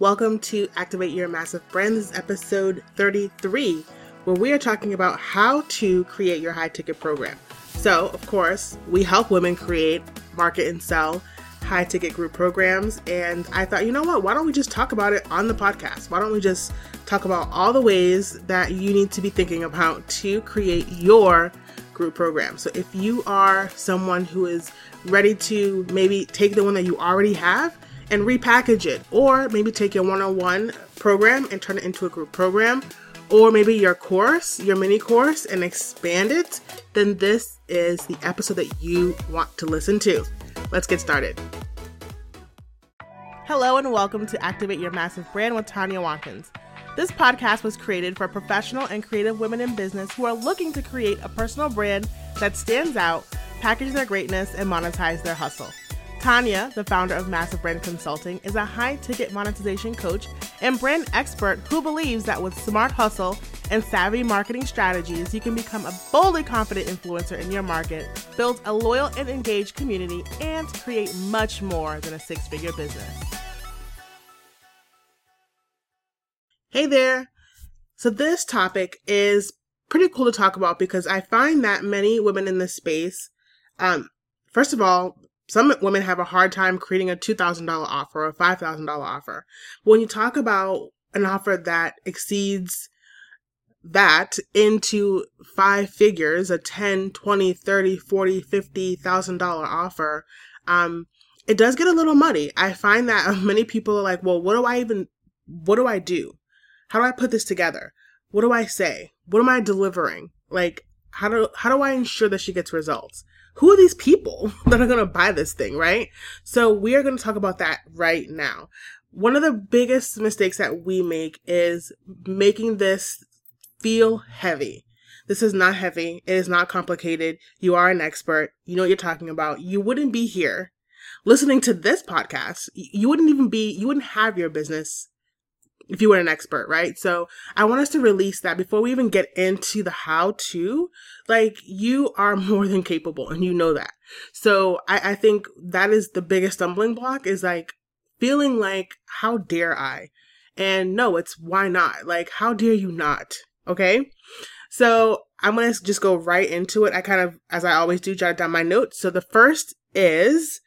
Welcome to Activate Your Massive Brand. This is episode 33, where we are talking about how to create your high ticket program. So, of course, we help women create, market, and sell high ticket group programs. And I thought, you know what? Why don't we just talk about it on the podcast? Why don't we just talk about all the ways that you need to be thinking about to create your group program? So, if you are someone who is ready to maybe take the one that you already have and repackage it, or maybe take your one on one program and turn it into a group program, or maybe your course, your mini course, and expand it, then this is the episode that you want to listen to. Let's get started. Hello, and welcome to Activate Your Massive Brand with Tanya Watkins. This podcast was created for professional and creative women in business who are looking to create a personal brand that stands out, package their greatness, and monetize their hustle. Tanya, the founder of Massive Brand Consulting, is a high ticket monetization coach and brand expert who believes that with smart hustle and savvy marketing strategies, you can become a boldly confident influencer in your market, build a loyal and engaged community, and create much more than a six figure business. Hey there! So, this topic is pretty cool to talk about because I find that many women in this space, um, first of all, some women have a hard time creating a $2,000 offer or a $5,000 offer. When you talk about an offer that exceeds that into five figures, a 10, 20, 30, 40, 50,000 dollar offer, um, it does get a little muddy. I find that many people are like, well, what do I even, what do I do? How do I put this together? What do I say? What am I delivering? Like, how do, how do I ensure that she gets results? Who are these people that are going to buy this thing, right? So we are going to talk about that right now. One of the biggest mistakes that we make is making this feel heavy. This is not heavy. It is not complicated. You are an expert. You know what you're talking about. You wouldn't be here listening to this podcast. You wouldn't even be, you wouldn't have your business if you were an expert, right? So I want us to release that before we even get into the how to. Like you are more than capable and you know that. So I, I think that is the biggest stumbling block is like feeling like, how dare I? And no, it's why not? Like, how dare you not? Okay. So I'm going to just go right into it. I kind of, as I always do, jot down my notes. So the first is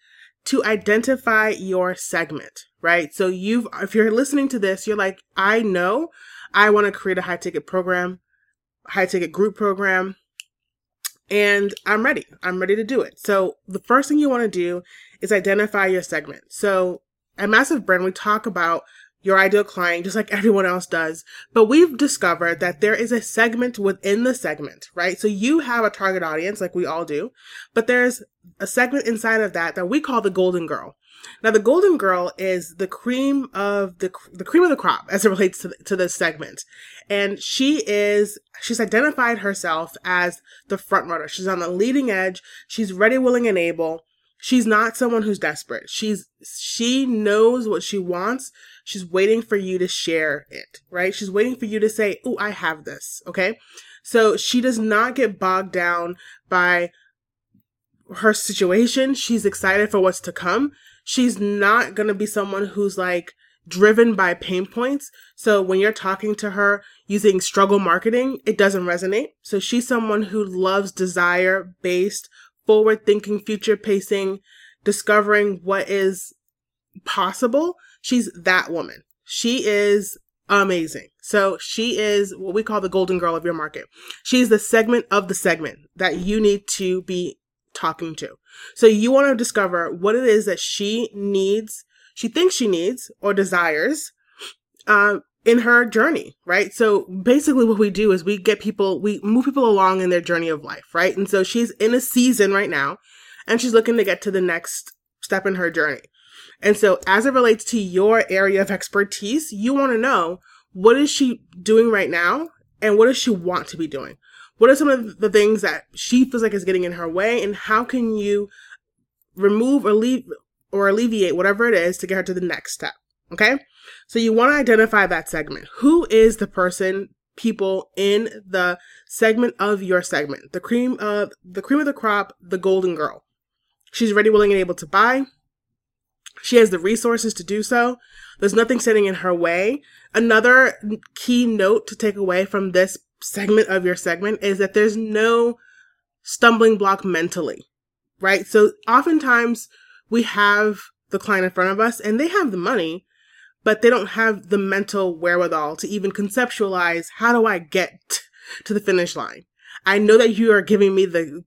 to identify your segment, right? So you've, if you're listening to this, you're like, I know I want to create a high ticket program, high ticket group program, and I'm ready. I'm ready to do it. So the first thing you want to do is identify your segment. So at Massive Brand, we talk about your ideal client, just like everyone else does. But we've discovered that there is a segment within the segment, right? So you have a target audience, like we all do, but there's a segment inside of that that we call the golden girl. Now, the golden girl is the cream of the the cream of the crop as it relates to to this segment, and she is she's identified herself as the front runner. She's on the leading edge. She's ready, willing, and able. She's not someone who's desperate. She's she knows what she wants. She's waiting for you to share it, right? She's waiting for you to say, "Oh, I have this." Okay? So she does not get bogged down by her situation. She's excited for what's to come. She's not going to be someone who's like driven by pain points. So when you're talking to her using struggle marketing, it doesn't resonate. So she's someone who loves desire based forward thinking, future pacing, discovering what is possible. She's that woman. She is amazing. So she is what we call the golden girl of your market. She's the segment of the segment that you need to be talking to. So you want to discover what it is that she needs, she thinks she needs or desires, uh, in her journey, right? So basically what we do is we get people, we move people along in their journey of life, right? And so she's in a season right now and she's looking to get to the next step in her journey. And so as it relates to your area of expertise, you want to know what is she doing right now and what does she want to be doing? What are some of the things that she feels like is getting in her way and how can you remove or leave or alleviate whatever it is to get her to the next step? Okay. So you want to identify that segment. Who is the person, people in the segment of your segment? The cream of the cream of the crop, the golden girl. She's ready, willing, and able to buy. She has the resources to do so. There's nothing standing in her way. Another key note to take away from this segment of your segment is that there's no stumbling block mentally, right? So oftentimes we have the client in front of us and they have the money, but they don't have the mental wherewithal to even conceptualize how do I get to the finish line? I know that you are giving me the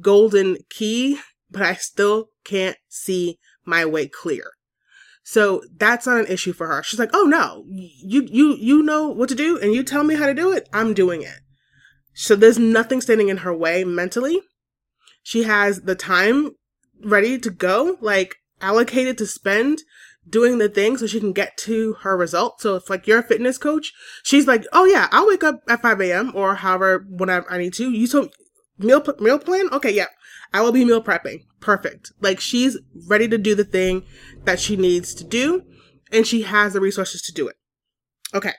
golden key, but I still can't see my way clear. So that's not an issue for her. She's like, "Oh no, you you you know what to do and you tell me how to do it. I'm doing it." So there's nothing standing in her way mentally. She has the time ready to go, like allocated to spend doing the thing so she can get to her result. So if like you're a fitness coach, she's like, "Oh yeah, I'll wake up at 5 a.m. or however whenever I need to." You told meal meal plan? Okay, yeah. I will be meal prepping. Perfect. Like she's ready to do the thing that she needs to do and she has the resources to do it. Okay.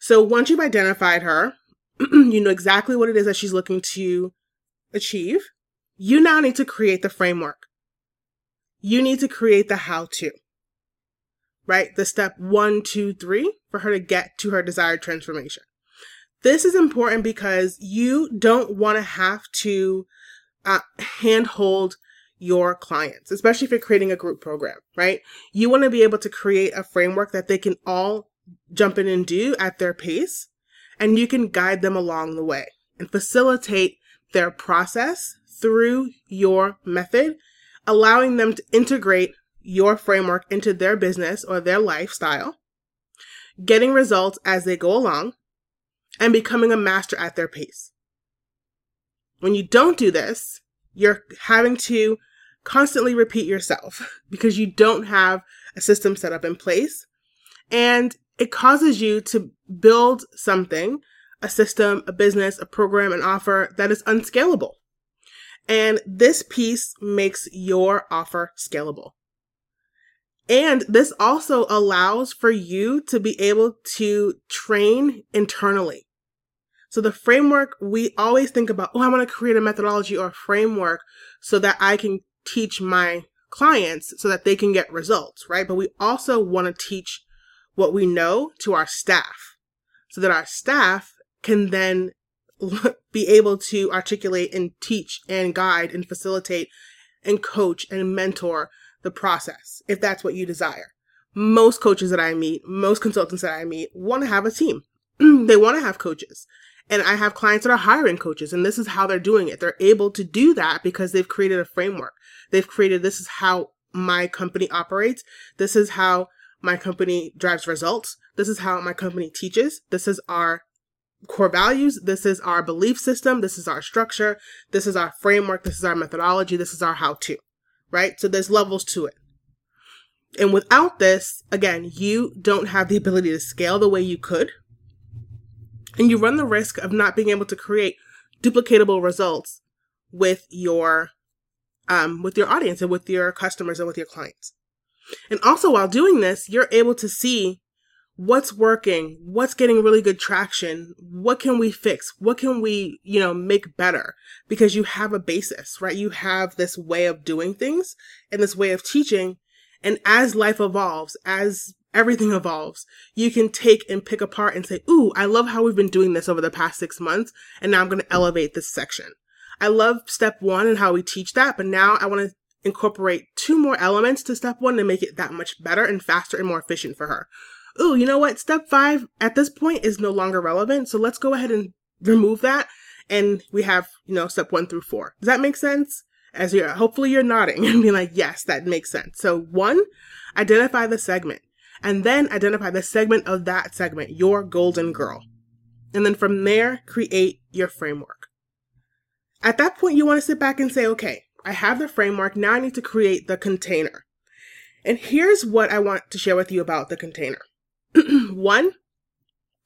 So once you've identified her, you know exactly what it is that she's looking to achieve. You now need to create the framework. You need to create the how to, right? The step one, two, three for her to get to her desired transformation. This is important because you don't want to have to uh, handhold your clients, especially if you're creating a group program, right? You want to be able to create a framework that they can all jump in and do at their pace, and you can guide them along the way and facilitate their process through your method, allowing them to integrate your framework into their business or their lifestyle, getting results as they go along, and becoming a master at their pace. When you don't do this, you're having to constantly repeat yourself because you don't have a system set up in place. And it causes you to build something, a system, a business, a program, an offer that is unscalable. And this piece makes your offer scalable. And this also allows for you to be able to train internally. So the framework, we always think about, oh, I want to create a methodology or a framework so that I can teach my clients so that they can get results, right? But we also want to teach what we know to our staff so that our staff can then be able to articulate and teach and guide and facilitate and coach and mentor the process if that's what you desire. Most coaches that I meet, most consultants that I meet want to have a team. they want to have coaches. And I have clients that are hiring coaches and this is how they're doing it. They're able to do that because they've created a framework. They've created this is how my company operates. This is how my company drives results. This is how my company teaches. This is our core values. This is our belief system. This is our structure. This is our framework. This is our methodology. This is our how to, right? So there's levels to it. And without this, again, you don't have the ability to scale the way you could and you run the risk of not being able to create duplicatable results with your um, with your audience and with your customers and with your clients. And also while doing this, you're able to see what's working, what's getting really good traction, what can we fix, what can we, you know, make better because you have a basis, right? You have this way of doing things and this way of teaching. And as life evolves, as everything evolves. You can take and pick apart and say, Ooh, I love how we've been doing this over the past six months. And now I'm going to elevate this section. I love step one and how we teach that, but now I want to incorporate two more elements to step one to make it that much better and faster and more efficient for her. Ooh, you know what? Step five at this point is no longer relevant. So let's go ahead and remove that. And we have, you know, step one through four. Does that make sense? As you're, hopefully you're nodding and being like, yes, that makes sense. So one, identify the segment and then identify the segment of that segment, your golden girl. And then from there, create your framework. At that point, you want to sit back and say, okay, I have the framework. Now I need to create the container. And here's what I want to share with you about the container. One,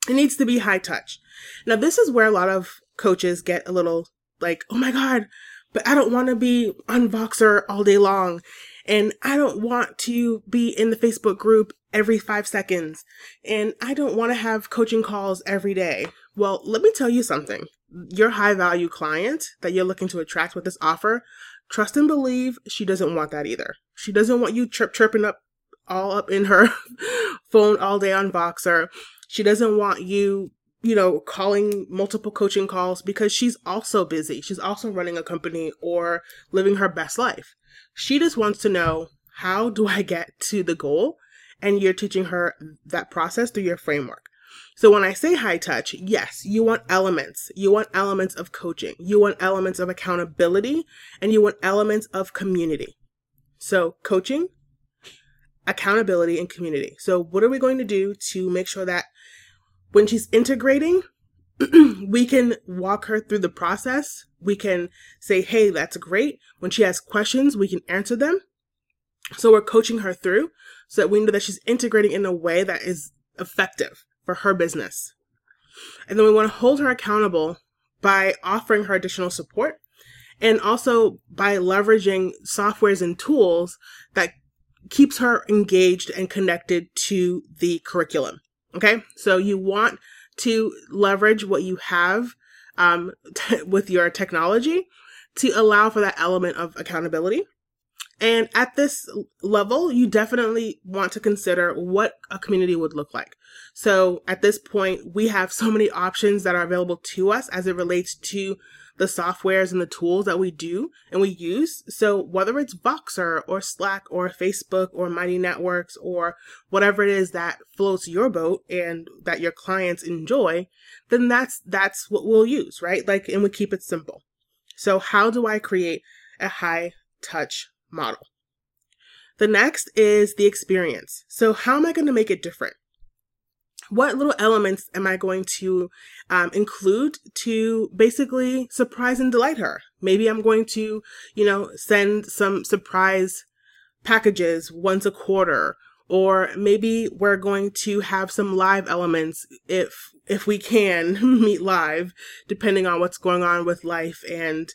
it needs to be high touch. Now, this is where a lot of coaches get a little like, oh my God, but I don't want to be on Voxer all day long. And I don't want to be in the Facebook group every five seconds. And I don't want to have coaching calls every day. Well, let me tell you something. Your high value client that you're looking to attract with this offer, trust and believe she doesn't want that either. She doesn't want you chirp chirping up all up in her phone all day on Voxer. She doesn't want you, you know, calling multiple coaching calls because she's also busy. She's also running a company or living her best life. She just wants to know how do I get to the goal? And you're teaching her that process through your framework. So when I say high touch, yes, you want elements. You want elements of coaching. You want elements of accountability and you want elements of community. So coaching, accountability and community. So what are we going to do to make sure that when she's integrating, we can walk her through the process. We can say, Hey, that's great. When she has questions, we can answer them. So we're coaching her through so that we know that she's integrating in a way that is effective for her business. And then we want to hold her accountable by offering her additional support and also by leveraging softwares and tools that keeps her engaged and connected to the curriculum. Okay. So you want to leverage what you have um, t- with your technology to allow for that element of accountability. And at this level, you definitely want to consider what a community would look like. So at this point, we have so many options that are available to us as it relates to the softwares and the tools that we do and we use. So whether it's Voxer or Slack or Facebook or Mighty Networks or whatever it is that floats your boat and that your clients enjoy, then that's that's what we'll use, right? Like and we keep it simple. So how do I create a high touch model? The next is the experience. So how am I going to make it different? What little elements am I going to um, include to basically surprise and delight her? Maybe I'm going to, you know, send some surprise packages once a quarter or maybe we're going to have some live elements if if we can meet live depending on what's going on with life and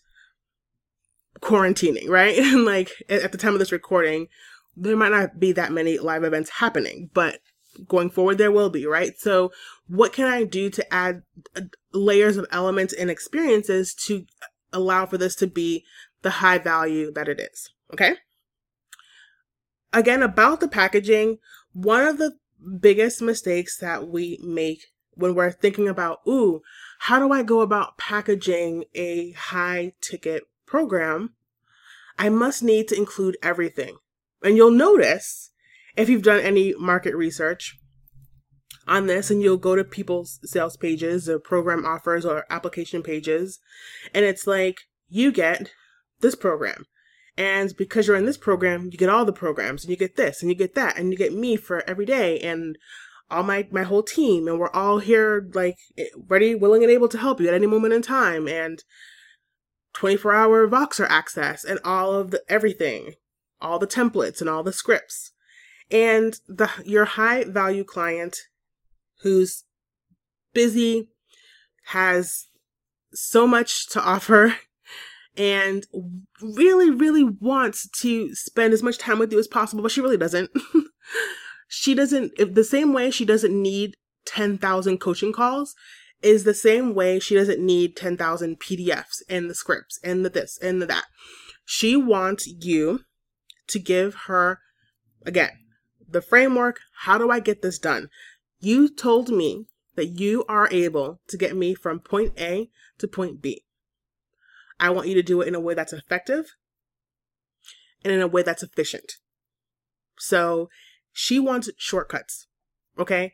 quarantining right and like at the time of this recording there might not be that many live events happening but going forward there will be, right? So what can I do to add uh, layers of elements and experiences to allow for this to be the high value that it is? Okay. Again, about the packaging, one of the biggest mistakes that we make when we're thinking about, ooh, how do I go about packaging a high ticket program? I must need to include everything. And you'll notice if you've done any market research on this and you'll go to people's sales pages or program offers or application pages and it's like you get this program. And because you're in this program you get all the programs and you get this and you get that and you get me for every day and all my my whole team and we're all here like eh, ready willing and able to help you at any moment in time and 24 hour voxer access and all of the everything. All the templates and all the scripts and the your high value client who's busy has so much to offer and really really wants to spend as much time with you as possible but she really doesn't she doesn't the same way she doesn't need 10,000 coaching calls is the same way she doesn't need 10,000 PDFs and the scripts and the this and the that. She wants you to give her, again, the framework. How do I get this done? You told me that you are able to get me from point A to point B. I want you to do it in a way that's effective and in a way that's efficient. So she wants shortcuts. Okay.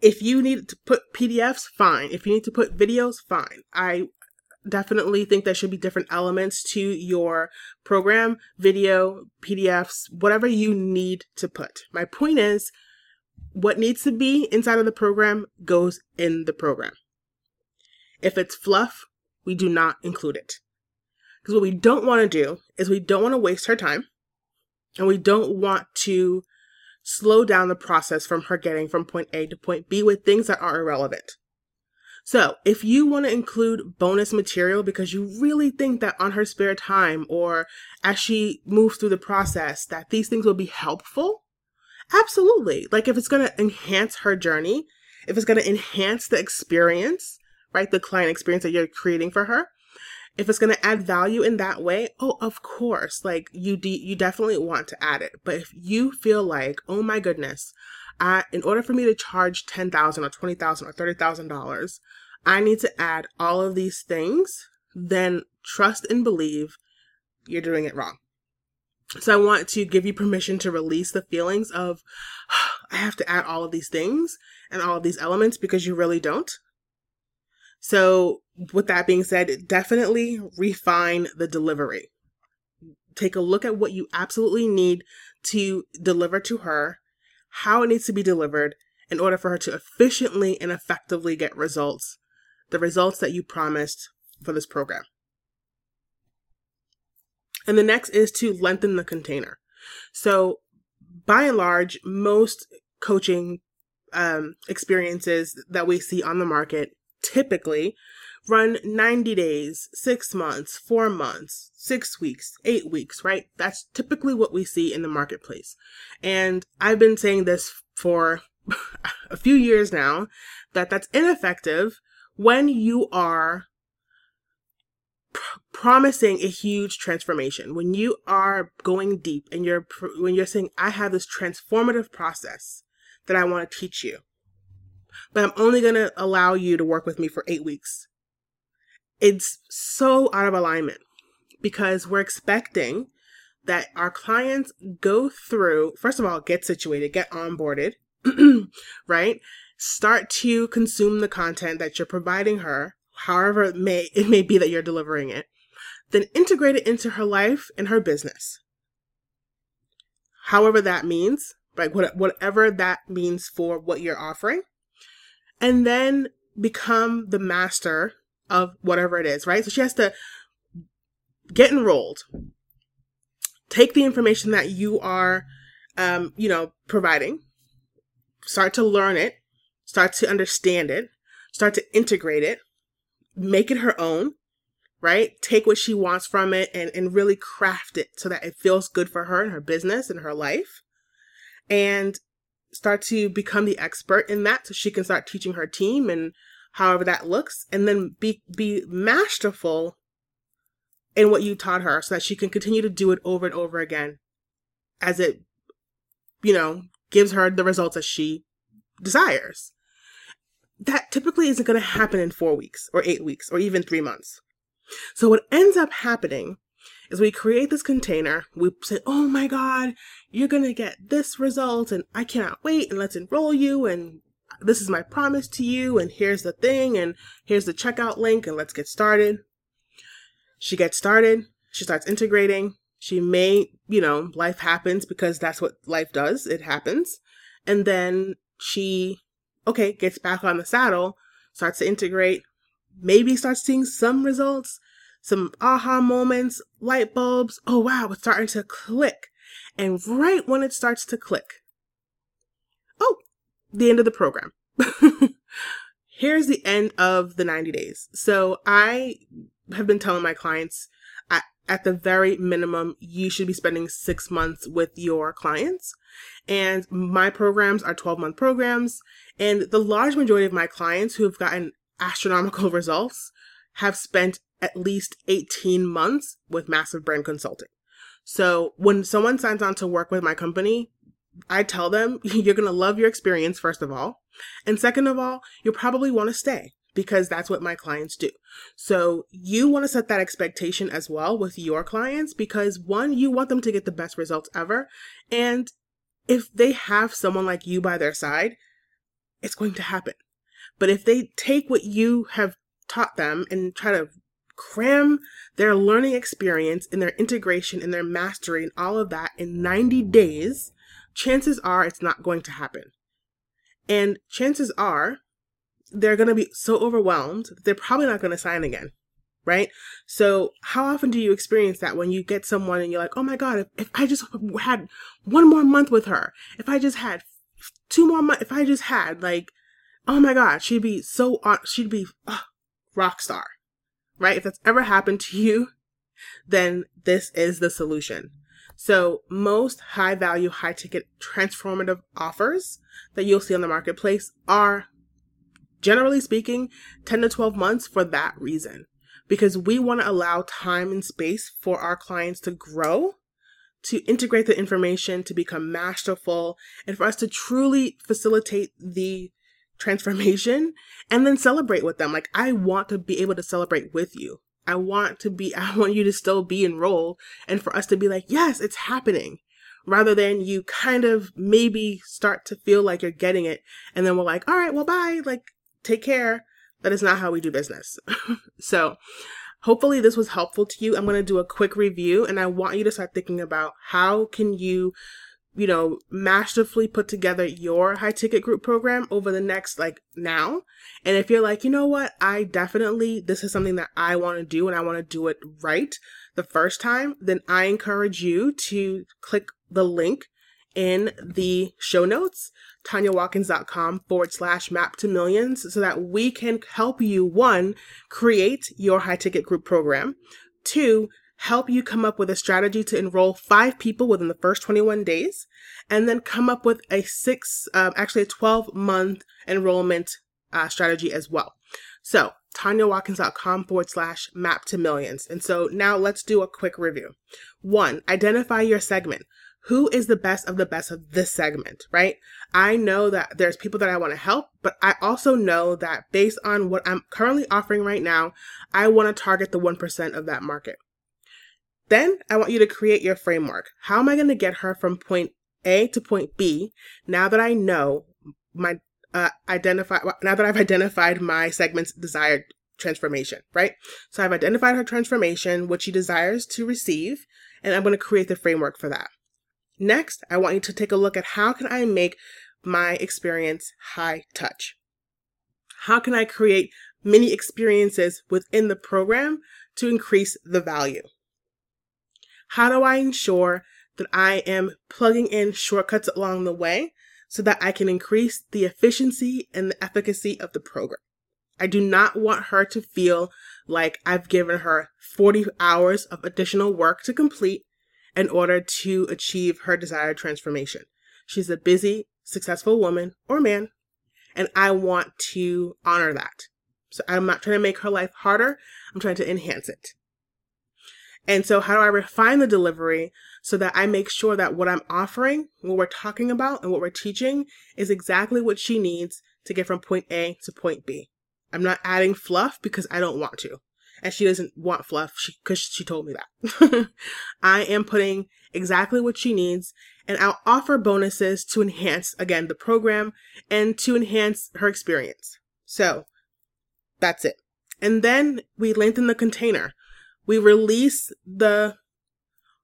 If you need to put PDFs, fine. If you need to put videos, fine. I definitely think there should be different elements to your program, video, PDFs, whatever you need to put. My point is, what needs to be inside of the program goes in the program. If it's fluff, we do not include it. Because what we don't want to do is we don't want to waste her time and we don't want to slow down the process from her getting from point A to point B with things that are irrelevant. So, if you want to include bonus material because you really think that on her spare time or as she moves through the process that these things will be helpful, absolutely. Like if it's going to enhance her journey, if it's going to enhance the experience, right? The client experience that you're creating for her, If it's going to add value in that way, oh, of course, like you de- you definitely want to add it. But if you feel like, oh my goodness, I, in order for me to charge ten thousand or twenty thousand or thirty thousand dollars, I need to add all of these things. Then trust and believe you're doing it wrong. So I want to give you permission to release the feelings of I have to add all of these things and all of these elements because you really don't. So with that being said, definitely refine the delivery. Take a look at what you absolutely need to deliver to her, how it needs to be delivered in order for her to efficiently and effectively get results, the results that you promised for this program. And the next is to lengthen the container. So by and large, most coaching um, experiences that we see on the market typically run 90 days, six months, four months, six weeks, eight weeks, right? That's typically what we see in the marketplace. And I've been saying this for a few years now that that's ineffective when you are pr- promising a huge transformation when you are going deep and you're when you're saying i have this transformative process that i want to teach you but i'm only going to allow you to work with me for 8 weeks it's so out of alignment because we're expecting that our clients go through first of all get situated get onboarded right start to consume the content that you're providing her however it may it may be that you're delivering it, then integrate it into her life and her business. However that means, like what, whatever that means for what you're offering, and then become the master of whatever it is, right? So she has to get enrolled, take the information that you are, um, you know, providing, start to learn it, start to understand it, start to integrate it, make it her own, right? Take what she wants from it and, and really craft it so that it feels good for her and her business and her life. And start to become the expert in that so she can start teaching her team and however that looks and then be be masterful in what you taught her so that she can continue to do it over and over again as it you know gives her the results that she desires that typically isn't going to happen in four weeks or eight weeks or even three months. So what ends up happening is we create this container. We say, Oh my God, you're going to get this result and I cannot wait and let's enroll you. And this is my promise to you. And here's the thing. And here's the checkout link and let's get started. She gets started. She starts integrating. She may, you know, life happens because that's what life does. It happens. And then she okay, gets back on the saddle, starts to integrate, maybe starts seeing some results, some aha moments, light bulbs. Oh wow, it's starting to click. And right when it starts to click, oh, the end of the program. Here's the end of the 90 days. So I have been telling my clients at, at the very minimum, you should be spending six months with your clients. And my programs are 12 month programs. And the large majority of my clients who have gotten astronomical results have spent at least 18 months with massive brand consulting. So when someone signs on to work with my company, I tell them you're going to love your experience, first of all. And second of all, you'll probably want to stay because that's what my clients do. So you want to set that expectation as well with your clients because one, you want them to get the best results ever. And if they have someone like you by their side, it's going to happen. But if they take what you have taught them and try to cram their learning experience and their integration and their mastery and all of that in 90 days, chances are it's not going to happen. And chances are they're going to be so overwhelmed, they're probably not going to sign again. Right? So, how often do you experience that when you get someone and you're like, oh my God, if, if I just had one more month with her, if I just had two more months, if I just had like, oh my god, she'd be so she'd be uh, rock star, right? If that's ever happened to you, then this is the solution. So most high value, high ticket transformative offers that you'll see on the marketplace are generally speaking 10 to 12 months for that reason because we want to allow time and space for our clients to grow, to integrate the information, to become masterful, and for us to truly facilitate the transformation and then celebrate with them. Like, I want to be able to celebrate with you. I want to be, I want you to still be enrolled and for us to be like, yes, it's happening. Rather than you kind of maybe start to feel like you're getting it. And then we're like, all right, well, bye. Like, take care. That is not how we do business. so hopefully this was helpful to you. I'm going to do a quick review and I want you to start thinking about how can you you know, masterfully put together your high ticket group program over the next like now. And if you're like, you know what, I definitely, this is something that I want to do and I want to do it right the first time, then I encourage you to click the link in the show notes, tanyawatkins.com forward slash map to millions, so that we can help you one, create your high ticket group program, two, help you come up with a strategy to enroll five people within the first 21 days, and then come up with a six, um, actually a 12 month enrollment uh, strategy as well. So, tanyawatkins.com forward slash map to millions. And so now let's do a quick review. One, identify your segment. Who is the best of the best of this segment, right? I know that there's people that I want to help, but I also know that based on what I'm currently offering right now, I want to target the 1% of that market. Then I want you to create your framework. How am I going to get her from point A to point B now that I know my uh, identify now that I've identified my segment's desired transformation, right? So I've identified her transformation, what she desires to receive, and I'm going to create the framework for that. Next, I want you to take a look at how can I make my experience high touch? How can I create many experiences within the program to increase the value? How do I ensure that I am plugging in shortcuts along the way so that I can increase the efficiency and the efficacy of the program? I do not want her to feel like I've given her 40 hours of additional work to complete in order to achieve her desired transformation. She's a busy, successful woman or man, and I want to honor that. So I'm not trying to make her life harder. I'm trying to enhance it. And so, how do I refine the delivery so that I make sure that what I'm offering, what we're talking about, and what we're teaching is exactly what she needs to get from point A to point B? I'm not adding fluff because I don't want to. And she doesn't want fluff because she, she told me that. I am putting exactly what she needs and I'll offer bonuses to enhance, again, the program and to enhance her experience. So that's it. And then we lengthen the container we release the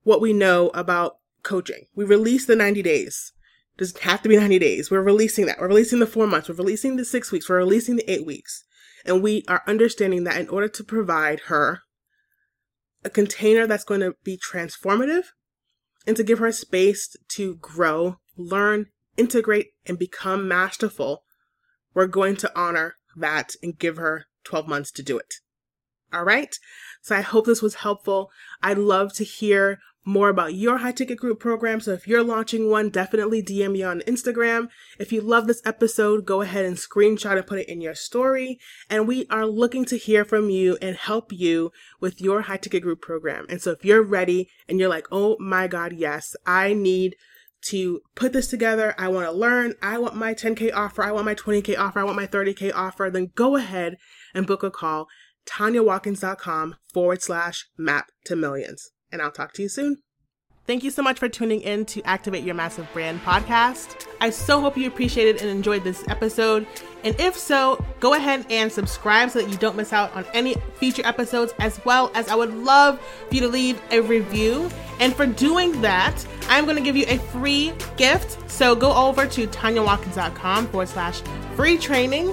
what we know about coaching. We release the 90 days. Doesn't have to be 90 days. We're releasing that. We're releasing the four months. We're releasing the six weeks. We're releasing the eight weeks. And we are understanding that in order to provide her a container that's going to be transformative and to give her space to grow, learn, integrate, and become masterful, we're going to honor that and give her 12 months to do it. All right. So I hope this was helpful. I'd love to hear more about your high ticket group program. So if you're launching one, definitely DM me on Instagram. If you love this episode, go ahead and screenshot and put it in your story. And we are looking to hear from you and help you with your high ticket group program. And so if you're ready and you're like, oh my God, yes, I need to put this together. I want to learn. I want my 10K offer. I want my 20K offer. I want my 30K offer. Then go ahead and book a call tanyawatkins.com forward slash map to millions. And I'll talk to you soon. Thank you so much for tuning in to Activate Your Massive Brand podcast. I so hope you appreciated and enjoyed this episode. And if so, go ahead and subscribe so that you don't miss out on any future episodes, as well as I would love for you to leave a review. And for doing that, I'm going to give you a free gift. So go over to tanyawatkins.com forward slash free training